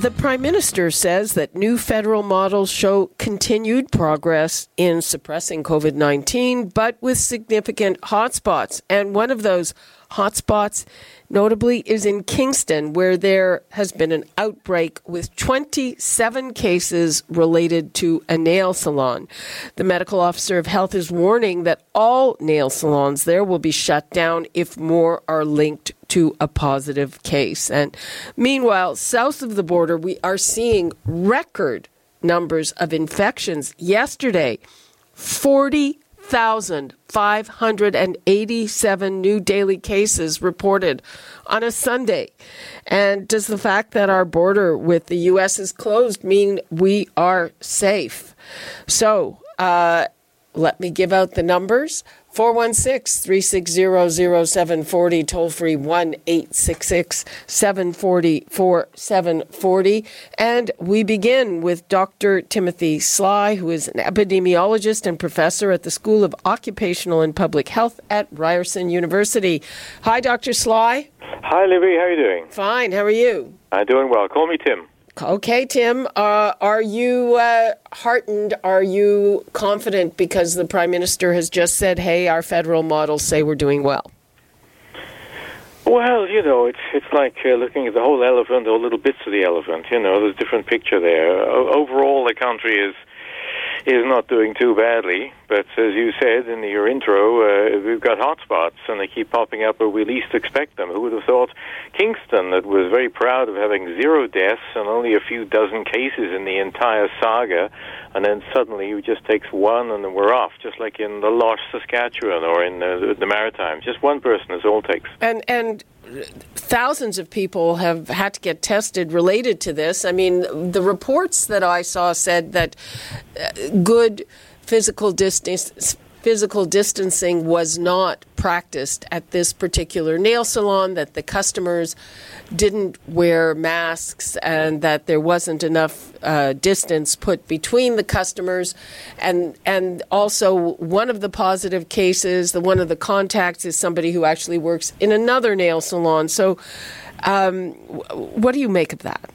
the Prime Minister says that new federal models show continued progress in suppressing COVID 19, but with significant hotspots. And one of those hotspots, notably, is in Kingston, where there has been an outbreak with 27 cases related to a nail salon. The medical officer of health is warning that all nail salons there will be shut down if more are linked to a positive case. And meanwhile, south of the border, we are seeing record numbers of infections. Yesterday, 40,587 new daily cases reported on a Sunday. And does the fact that our border with the U.S. is closed mean we are safe? So, uh, let me give out the numbers. 416 360 0740, toll free 1 866 740 4740. And we begin with Dr. Timothy Sly, who is an epidemiologist and professor at the School of Occupational and Public Health at Ryerson University. Hi, Dr. Sly. Hi, Libby. How are you doing? Fine. How are you? I'm doing well. Call me Tim. Okay, Tim, uh, are you uh, heartened? Are you confident because the Prime Minister has just said, hey, our federal models say we're doing well? Well, you know, it's it's like uh, looking at the whole elephant or little bits of the elephant. You know, there's a different picture there. O- overall, the country is is not doing too badly. But as you said in your intro, uh, we've got hotspots, and they keep popping up where we least expect them. Who would have thought Kingston, that was very proud of having zero deaths and only a few dozen cases in the entire saga, and then suddenly it just takes one and then we're off, just like in the Lost Saskatchewan or in the, the Maritimes. Just one person is all it takes. And and thousands of people have had to get tested related to this. I mean, the reports that I saw said that uh, good physical distance physical distancing was not practiced at this particular nail salon, that the customers didn't wear masks, and that there wasn't enough uh, distance put between the customers. And, and also, one of the positive cases, the one of the contacts, is somebody who actually works in another nail salon. So, um, what do you make of that?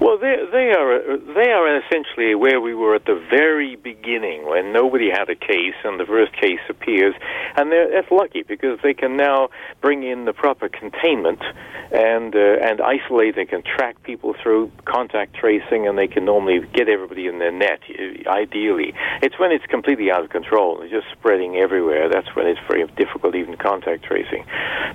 Well, they, they are they are essentially where we were at the very beginning when nobody had a case and the first case appears, and that's lucky because they can now bring in the proper containment and uh, and isolate. They can track people through contact tracing, and they can normally get everybody in their net. Ideally, it's when it's completely out of control. It's just spreading everywhere. That's when it's very difficult, even contact tracing.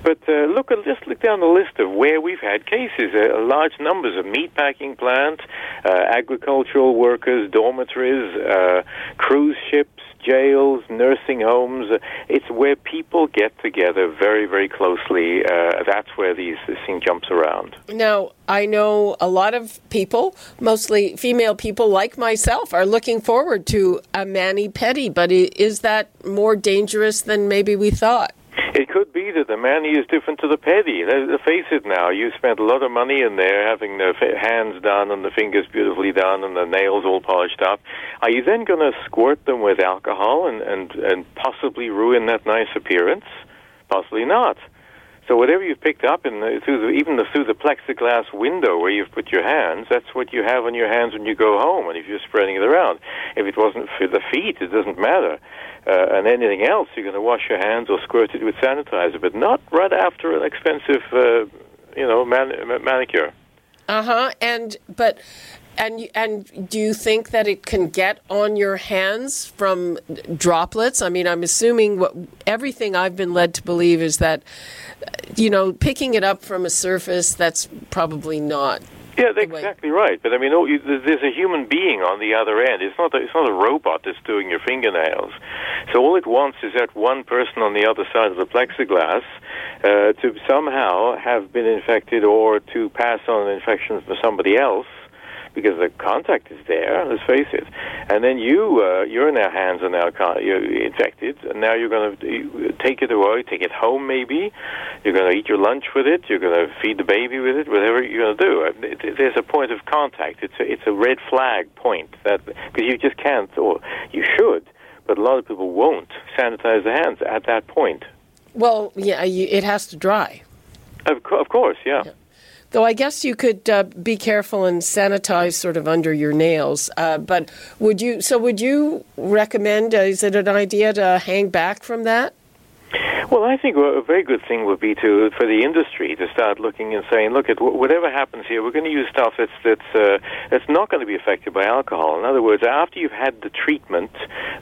But uh, look, just look down the list of where we've had cases. Uh, large numbers of meatpacking plant, uh, agricultural workers, dormitories, uh, cruise ships, jails, nursing homes. It's where people get together very, very closely. Uh, that's where these this thing jumps around. Now, I know a lot of people, mostly female people like myself, are looking forward to a mani pedi. But is that more dangerous than maybe we thought? It could the mani is different to the pedi. Face it now. You spent a lot of money in there having the hands done and the fingers beautifully done and the nails all polished up. Are you then going to squirt them with alcohol and, and, and possibly ruin that nice appearance? Possibly not. So whatever you've picked up in the, through the, even the, through the plexiglass window where you've put your hands, that's what you have on your hands when you go home, and if you're spreading it around. If it wasn't for the feet, it doesn't matter. Uh, and anything else, you're going to wash your hands or squirt it with sanitizer, but not right after an expensive, uh, you know, man- manicure. Uh huh. And but and and do you think that it can get on your hands from droplets? I mean, I'm assuming what everything I've been led to believe is that you know picking it up from a surface that's probably not. Yeah, that's exactly right. But I mean, oh, you, there's a human being on the other end. It's not a, it's not a robot that's doing your fingernails. So all it wants is that one person on the other side of the plexiglass uh, to somehow have been infected or to pass on an infection to somebody else because the contact is there. Let's face it. And then you, uh, you're in their hands, and now you're infected, and now you're going to take it away, take it home, maybe. You're going to eat your lunch with it. You're going to feed the baby with it. Whatever you're going to do, there's a point of contact. It's a, it's a red flag point that because you just can't, or you should, but a lot of people won't sanitize their hands at that point. Well, yeah, it has to dry. Of, co- of course, yeah. yeah. Though I guess you could uh, be careful and sanitize sort of under your nails. Uh, but would you? So would you recommend? Uh, is it an idea to hang back from that? Well, I think a very good thing would be to for the industry to start looking and saying, look at whatever happens here, we're going to use stuff that's that's uh, that's not going to be affected by alcohol. In other words, after you've had the treatment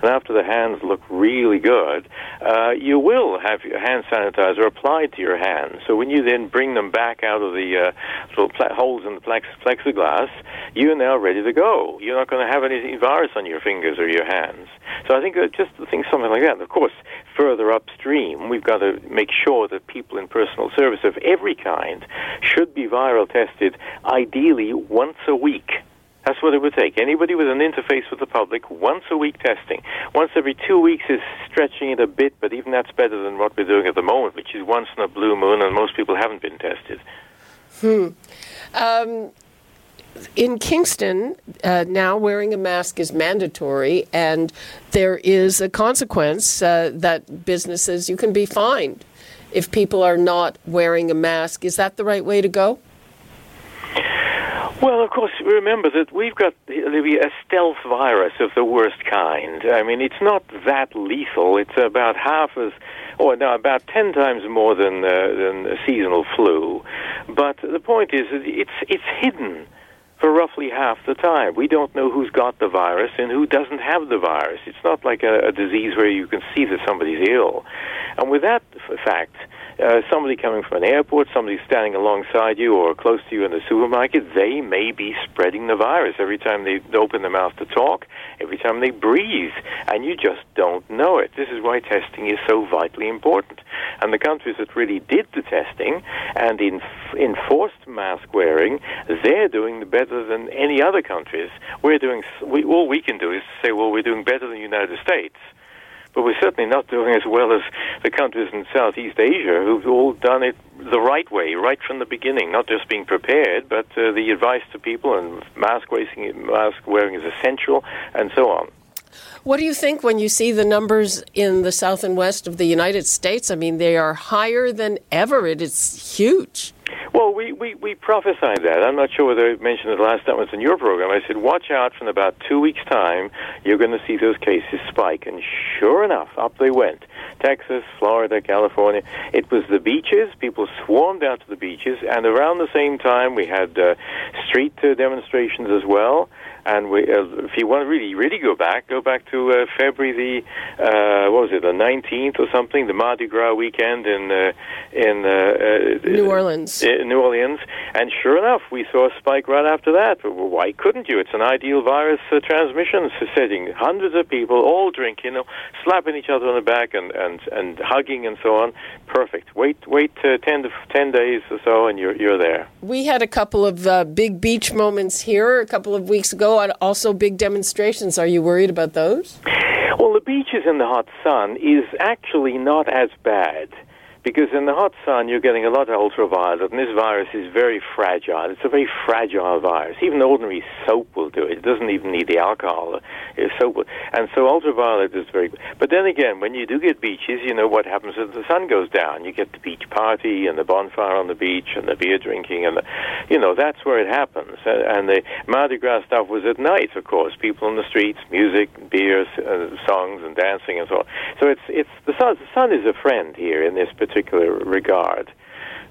and after the hands look really good, uh, you will have your hand sanitizer applied to your hands. So when you then bring them back out of the uh, little pla- holes in the plex- plexiglass, you're now ready to go. You're not going to have any virus on your fingers or your hands. So I think uh, just think something like that. Of course, further upstream we've got to make sure that people in personal service of every kind should be viral tested, ideally once a week. That's what it would take. Anybody with an interface with the public, once a week testing. Once every two weeks is stretching it a bit, but even that's better than what we're doing at the moment, which is once in a blue moon, and most people haven't been tested. Hmm. Um, in Kingston, uh, now wearing a mask is mandatory, and there is a consequence uh, that businesses, you can be fined if people are not wearing a mask. Is that the right way to go? Well, of course, remember that we've got a stealth virus of the worst kind. I mean, it's not that lethal. It's about half as, or no, about ten times more than uh, than seasonal flu. But the point is, that it's it's hidden for roughly half the time. We don't know who's got the virus and who doesn't have the virus. It's not like a, a disease where you can see that somebody's ill. And with that fact, uh, somebody coming from an airport, somebody standing alongside you or close to you in the supermarket, they may be spreading the virus every time they open their mouth to talk, every time they breathe, and you just don't know it. This is why testing is so vitally important. And the countries that really did the testing and enforced mask wearing, they're doing the better than any other countries. We're doing we, all we can do is say, well, we're doing better than the United States but we're certainly not doing as well as the countries in Southeast Asia who've all done it the right way, right from the beginning, not just being prepared, but uh, the advice to people and mask wearing, mask wearing is essential, and so on. What do you think when you see the numbers in the south and west of the United States? I mean, they are higher than ever. It is huge. Well, we, we, we prophesied that. I'm not sure whether I mentioned it last time it was in your program. I said, watch out from about two weeks' time, you're going to see those cases spike. And sure enough, up they went. Texas, Florida, California. It was the beaches. People swarmed out to the beaches. And around the same time, we had uh, street uh, demonstrations as well. And we, uh, if you want to really, really go back, go back to uh, February the uh, what was it, the nineteenth or something, the Mardi Gras weekend in uh, in uh, uh, New Orleans. In New Orleans, and sure enough, we saw a spike right after that. Why couldn't you? It's an ideal virus uh, transmission setting. Hundreds of people all drinking, you know, slapping each other on the back and and and hugging and so on. Perfect. Wait, wait uh, ten to ten days or so, and you're you're there. We had a couple of uh, big beach moments here a couple of weeks ago and also big demonstrations. Are you worried about those? Well, the beaches in the hot sun is actually not as bad because in the hot sun you're getting a lot of ultraviolet, and this virus is very fragile. It's a very fragile virus. Even ordinary soap will do it. It doesn't even need the alcohol. It's soap, and so ultraviolet is very good. But then again, when you do get beaches, you know what happens as the sun goes down. You get the beach party and the bonfire on the beach and the beer drinking, and the, you know that's where it happens. And the Mardi Gras stuff was at night, of course. People in the streets, music, beers, uh, songs, and dancing, and so on. So it's it's the sun. The sun is a friend here in this particular particular regard.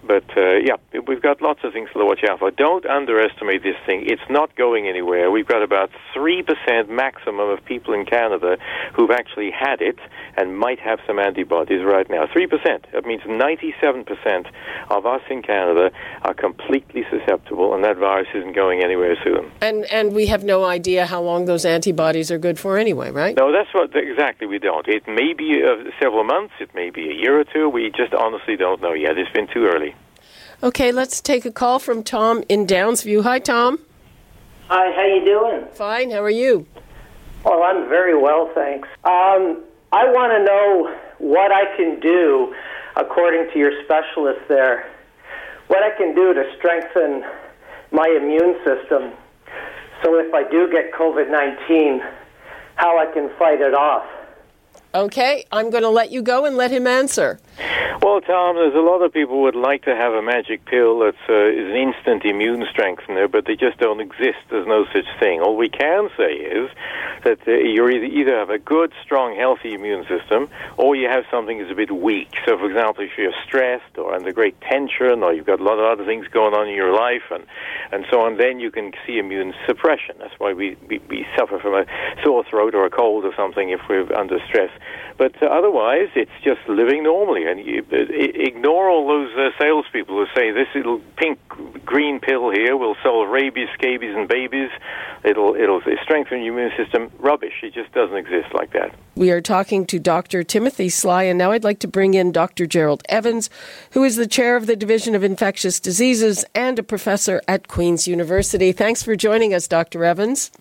But uh, yeah, we've got lots of things to watch out for. Don't underestimate this thing. It's not going anywhere. We've got about 3% maximum of people in Canada who've actually had it and might have some antibodies right now. 3%. That means 97% of us in Canada are completely susceptible, and that virus isn't going anywhere soon. And, and we have no idea how long those antibodies are good for anyway, right? No, that's what exactly we don't. It may be uh, several months, it may be a year or two. We just honestly don't know yet. It's been too early. Okay, let's take a call from Tom in Downsview. Hi, Tom. Hi, how you doing? Fine. How are you? Well, I'm very well, thanks. Um, I want to know what I can do, according to your specialist there, what I can do to strengthen my immune system. So if I do get COVID 19, how I can fight it off. Okay, I'm going to let you go and let him answer. Well, Tom, there's a lot of people would like to have a magic pill that uh, is an instant immune strengthener, but they just don't exist. There's no such thing. All we can say is that uh, you either, have a good, strong, healthy immune system, or you have something that's a bit weak. So, for example, if you're stressed or under great tension, or you've got a lot of other things going on in your life, and and so on, then you can see immune suppression. That's why we we, we suffer from a sore throat or a cold or something if we're under stress. But uh, otherwise, it's just living normally, and you, ignore all those uh, salespeople who say this little pink green pill here will solve rabies, scabies, and babies. It'll it'll strengthen your immune system. Rubbish. It just doesn't exist like that. We are talking to Dr. Timothy Sly, and now I'd like to bring in Dr. Gerald Evans, who is the chair of the Division of Infectious Diseases and a professor at Queen's University. Thanks for joining us, Dr. Evans.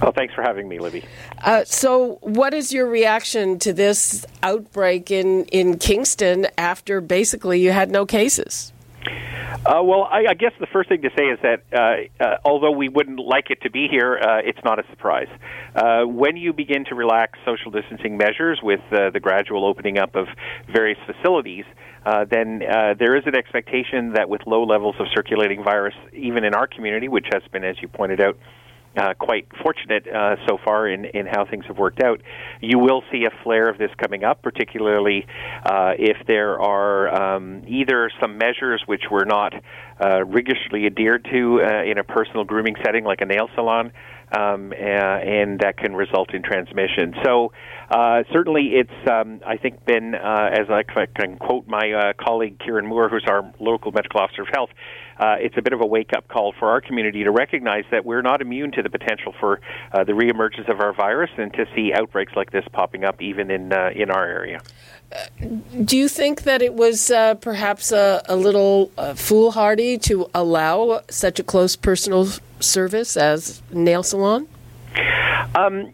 Well, thanks for having me, Libby. Uh, so, what is your reaction to this outbreak in, in Kingston after basically you had no cases? Uh, well, I, I, guess the first thing to say is that uh, uh, although we wouldn't like it to be here, uh, it's not a surprise. Uh, when you begin to relax social distancing measures with uh, the gradual opening up of various facilities, then there is an expectation that with low levels of circulating virus, even in our community, which has been, as you pointed out, uh, quite fortunate uh, so far in, in how things have worked out. You will see a flare of this coming up, particularly uh, if there are um, either some measures which were not uh, rigorously adhered to uh, in a personal grooming setting, like a nail salon, um, and that can result in transmission. So uh, certainly, it's um, I think been uh, as I can quote my uh, colleague Kieran Moore, who's our local medical officer of health. Uh, it's a bit of a wake up call for our community to recognize that we're not immune to the potential for uh, the reemergence of our virus and to see outbreaks like this popping up even in uh, in our area. Do you think that it was perhaps a, a little foolhardy to allow such a close personal service as nail salon? Um,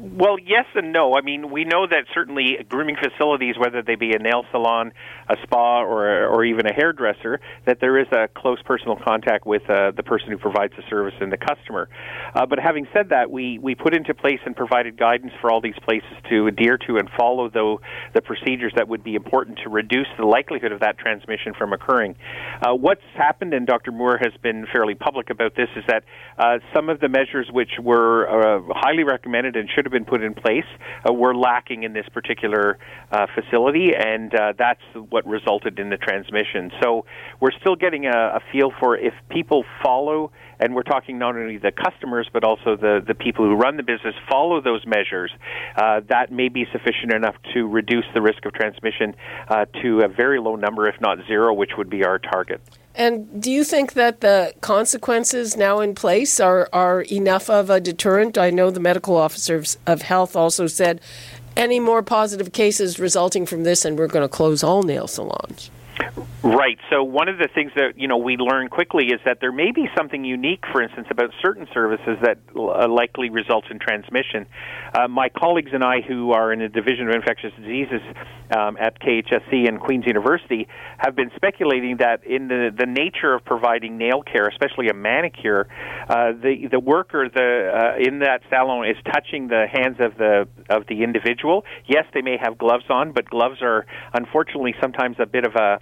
well, yes and no. I mean, we know that certainly grooming facilities, whether they be a nail salon, a spa, or or even a hairdresser, that there is a close personal contact with uh, the person who provides the service and the customer. Uh, but having said that, we we put into place and provided guidance for all these places to adhere to and follow the the procedures that would be important to reduce the likelihood of that transmission from occurring. Uh, what's happened, and Dr. Moore has been fairly public about this, is that uh, some of the measures which were uh, highly recommended and should have been put in place uh, were lacking in this particular facility, and that's what resulted in the transmission. So we're still getting a, a feel for if people follow and we're talking not only the customers but also the, the people who run the business follow those measures, uh, that may be sufficient enough to reduce the risk of transmission uh, to a very low number, if not zero, which would be our target. And do you think that the consequences now in place are, are enough of a deterrent? I know the medical officers of health also said any more positive cases resulting from this, and we're going to close all nail salons. Right. So one of the things that you know we learn quickly is that there may be something unique, for instance, about certain services that uh, likely results in transmission. Uh, my colleagues and I, who are in the Division of Infectious Diseases um, at KHSC and Queen's University, have been speculating that in the the nature of providing nail care, especially a manicure, uh, the the worker the uh, in that salon is touching the hands of the of the individual. Yes, they may have gloves on, but gloves are unfortunately sometimes a bit of a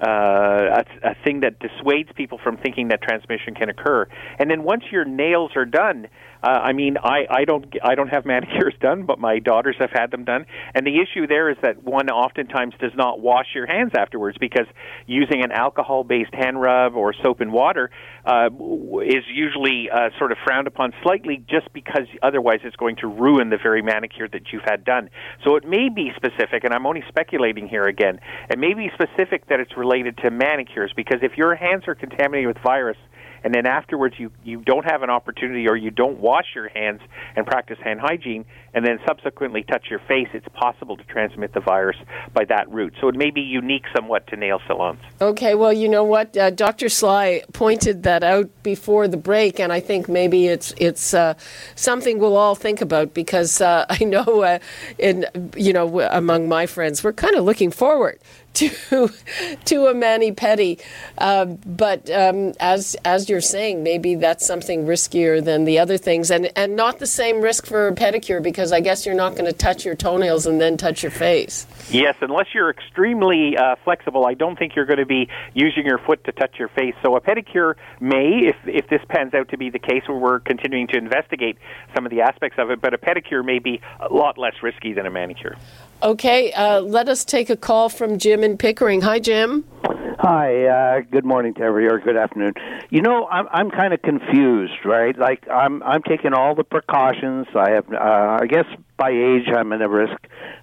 uh, a, a thing that dissuades people from thinking that transmission can occur. And then once your nails are done, uh, I mean, I, I don't I don't have manicures done, but my daughters have had them done. And the issue there is that one oftentimes does not wash your hands afterwards because using an alcohol-based hand rub or soap and water uh, is usually uh, sort of frowned upon slightly, just because otherwise it's going to ruin the very manicure that you've had done. So it may be specific, and I'm only speculating here again. It may be specific that it's related to manicures because if your hands are contaminated with virus and then afterwards you you don't have an opportunity or you don't wash your hands and practice hand hygiene, and then subsequently touch your face, it's possible to transmit the virus by that route. So it may be unique somewhat to nail salons. Okay, well, you know what, uh, Dr. Sly pointed that out before the break, and I think maybe it's it's uh, something we'll all think about because uh, I know uh, in you know among my friends we're kind of looking forward to to a mani pedi, uh, but um, as as you're saying, maybe that's something riskier than the other things, and and not the same risk for a pedicure because I guess you're not going to touch your toenails and then touch your face. Yes, unless you're extremely uh, flexible, I don't think you're going to be using your foot to touch your face. So a pedicure may, if if this pans out to be the case, where we're continuing to investigate some of the aspects of it, but a pedicure may be a lot less risky than a manicure. Okay, uh, let us take a call from Jim in Pickering. Hi, Jim. Hi, uh, good morning to everyone. good afternoon. You know, I'm I'm kind of confused, right? Like I'm I'm taking all the precautions. I have, uh, I guess, by age I'm at a risk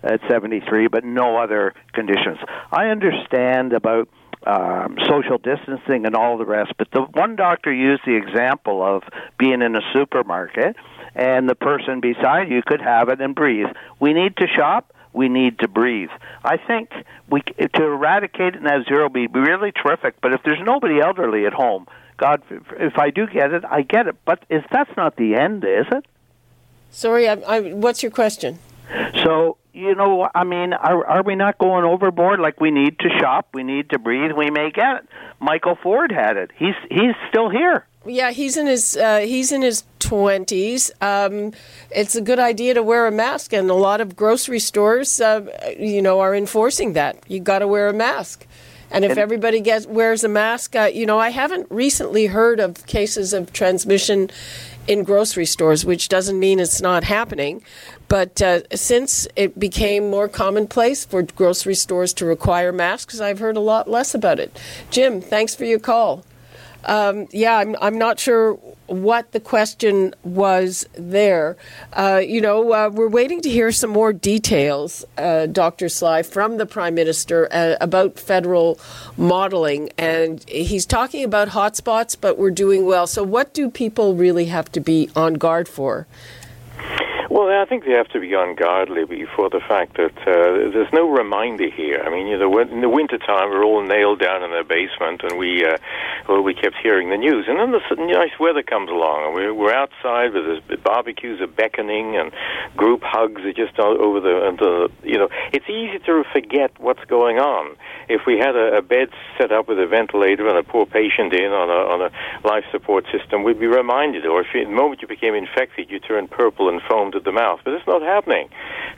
at 73, but no other conditions. I understand about um, social distancing and all the rest, but the one doctor used the example of being in a supermarket and the person beside you could have it and breathe. We need to shop we need to breathe. I think we to eradicate it and have zero be really terrific. But if there's nobody elderly at home, God, if I do get it, I get it. But is that's not the end, is it? Sorry, I, I, what's your question? So you know, I mean, are are we not going overboard? Like we need to shop, we need to breathe, we may get it. Michael Ford had it. He's he's still here. Yeah, he's in his uh, he's in his twenties. Um, it's a good idea to wear a mask, and a lot of grocery stores, uh, you know, are enforcing that. You got to wear a mask. And if and, everybody gets wears a mask, uh, you know, I haven't recently heard of cases of transmission in grocery stores, which doesn't mean it's not happening. But uh, since it became more commonplace for grocery stores to require masks, I've heard a lot less about it. Jim, thanks for your call. Um, yeah, I'm, I'm not sure what the question was there. Uh, you know, uh, we're waiting to hear some more details, uh, Dr. Sly, from the Prime Minister uh, about federal modeling. And he's talking about hotspots, but we're doing well. So, what do people really have to be on guard for? Well, I think they have to be unguardly before the fact that uh, there's no reminder here. I mean, you know, in the winter time, we're all nailed down in the basement, and we, uh, well, we kept hearing the news. And then the nice weather comes along, and we're, outside with the barbecues are beckoning, and group hugs are just over the, the, you know, it's easy to forget what's going on. If we had a, a bed set up with a ventilator and a poor patient in on a, on a life support system, we'd be reminded. Or if you, the moment you became infected, you turned purple and foamed at the mouth. But it's not happening.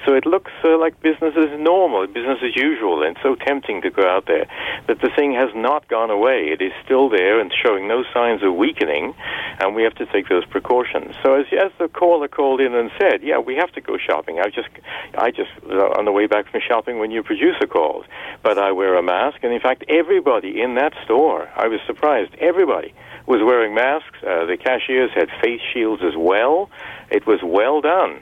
So it looks uh, like business as normal, business as usual, and so tempting to go out there. But the thing has not gone away. It is still there and showing no signs of weakening, and we have to take those precautions. So as, as the caller called in and said, yeah, we have to go shopping. I just, I just uh, on the way back from shopping when your producer calls, but I wear a mask, and in fact, everybody in that store, I was surprised, everybody was wearing masks. Uh, the cashiers had face shields as well. It was well done.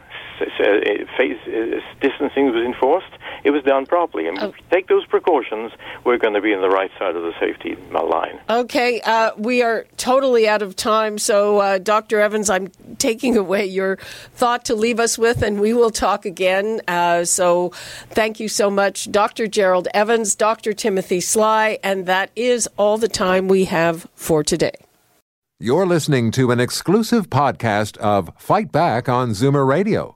Face uh, distancing was enforced. It was done properly, and oh. if we take those precautions, we're going to be on the right side of the safety line. Okay, uh, we are totally out of time. So, uh, Dr. Evans, I'm taking away your thought to leave us with, and we will talk again. Uh, so, thank you so much, Dr. Gerald Evans, Dr. Timothy Sly, and that is all the time we have for today. You're listening to an exclusive podcast of Fight Back on Zoomer Radio,